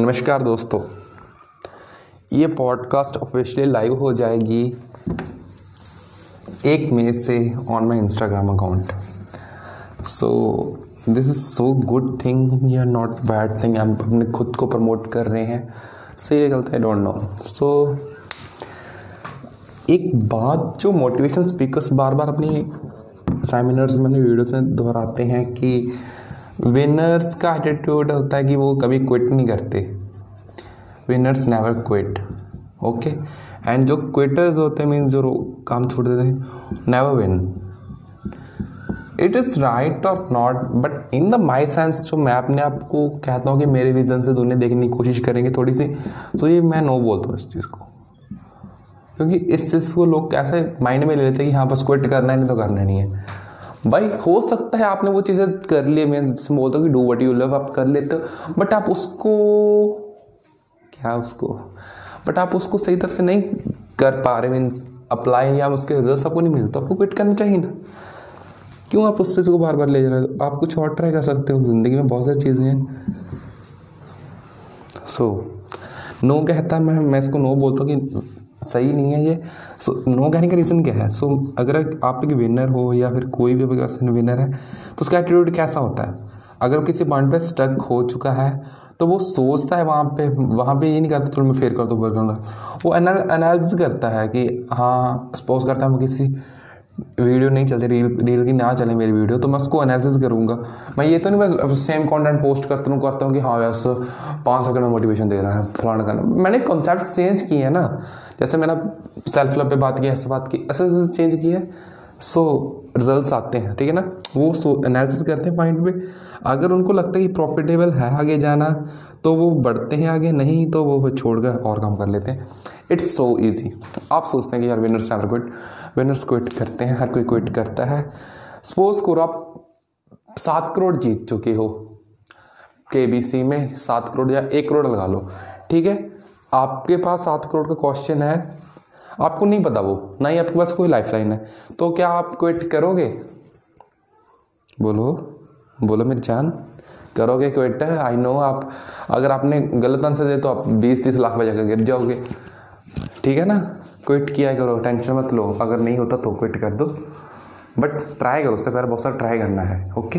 नमस्कार दोस्तों, ये पॉडकास्ट ऑफिशियली लाइव हो जाएगी एक मई से on my Instagram account so this is so good thing या नॉट बैड थिंग हम अपने खुद को प्रमोट कर रहे हैं। सही है, गलत है डोंट नो सो एक बात जो मोटिवेशनल स्पीकर्स बार बार अपनी सेमिनार्स में वीडियोस में दोहराते हैं कि विनर्स का एटीट्यूड होता है कि वो कभी क्विट नहीं करते। Winners never quit okay and जो क्विटर्स होते हैं मीन्स जो काम छोड़ देते हैं never win it is right और not but in the my sense जो मैं अपने आप को कहता हूँ कि मेरे विजन से दुनिया देखने की कोशिश करेंगे थोड़ी सी। तो ये मैं नो बोलता हूँ इस चीज़ को। क्योंकि इस चीज़ को लोग कैसे माइंड में ले लेते हैं कि हाँ बस क्विट करना है, नहीं तो करना नहीं है। भाई हो सकता है आपने वो चीज़ें कर ली मैं जिसमें बोलता हूँ कि डू वट यू लव आप कर लेते हो बट आप उसको क्या उसको? बट आप उसको सही तरह से नहीं कर पा रहे मीन्स अप्लाई या उसके रिज़ल्ट आपको नहीं मिलते आपको क्विट करना चाहिए ना। क्यों आप उस चीज़ को बार बार ले जा रहे हो? आप कुछ और ट्राई कर सकते हो ज़िंदगी में बहुत सारी चीज़ें हैं। सो so, नो कहता मैं मैं इसको नो बोलता हूँ कि सही नहीं है ये। सो नो कहने का रीज़न क्या है? सो so, अगर आप एक विनर हो या फिर कोई भी पर्सन विनर है तो उसका एटीट्यूड कैसा होता है? अगर किसी पॉइंट पे स्टक हो चुका है तो वो सोचता है वहाँ पे वहाँ पे ये नहीं करता चलो मैं फेर कर दूँ करूँगा वो एनालिसिस करता है कि हाँ सपोज़ करता है वो किसी वीडियो नहीं चलती, रील रील की ना चले मेरी वीडियो तो मैं उसको एनालिसिस करूँगा। मैं ये तो नहीं, बस सेम कंटेंट पोस्ट करता हूँ करता हूँ कि हाँ वैस पाँच सेकंड में मोटिवेशन दे रहा है, फलाना करना। मैंने कॉन्सेप्ट चेंज किए हैं ना। जैसे मैंने सेल्फ लव पे बात की, ऐसे बात की, ऐसे ऐसे चेंज किया है। सो रिज़ल्ट आते हैं, ठीक है ना? वो सो एनालिसिस करते हैं पॉइंट पे। अगर उनको लगता है कि प्रॉफिटेबल है आगे जाना तो वो बढ़ते हैं आगे, नहीं तो वो छोड़कर और काम कर लेते हैं। इट्स सो ईजी आप सोचते हैं कि यार winners never quit winners quit करते हैं, हर कोई क्विट करता है। सपोज़ करो आप सात करोड़ जीत चुके हो के बी सी में सात करोड़ या एक करोड़ लगा लो, ठीक है? आपके पास सात करोड़ का क्वेश्चन है। आपको नहीं पता वो, ना ही आपके पास कोई लाइफ लाइन है। तो क्या आप क्विट करोगे? बोलो बोलो मेरी जान, करोगे क्विट आई नो आप, अगर आपने गलत आंसर दे तो आप बीस तीस लाख बजा गिर जाओगे। ठीक है ना? क्विट किया करो टेंशन मत लो। अगर नहीं होता तो क्विट कर दो। बट ट्राई करो, उससे पहले बहुत सारा ट्राई करना है ओके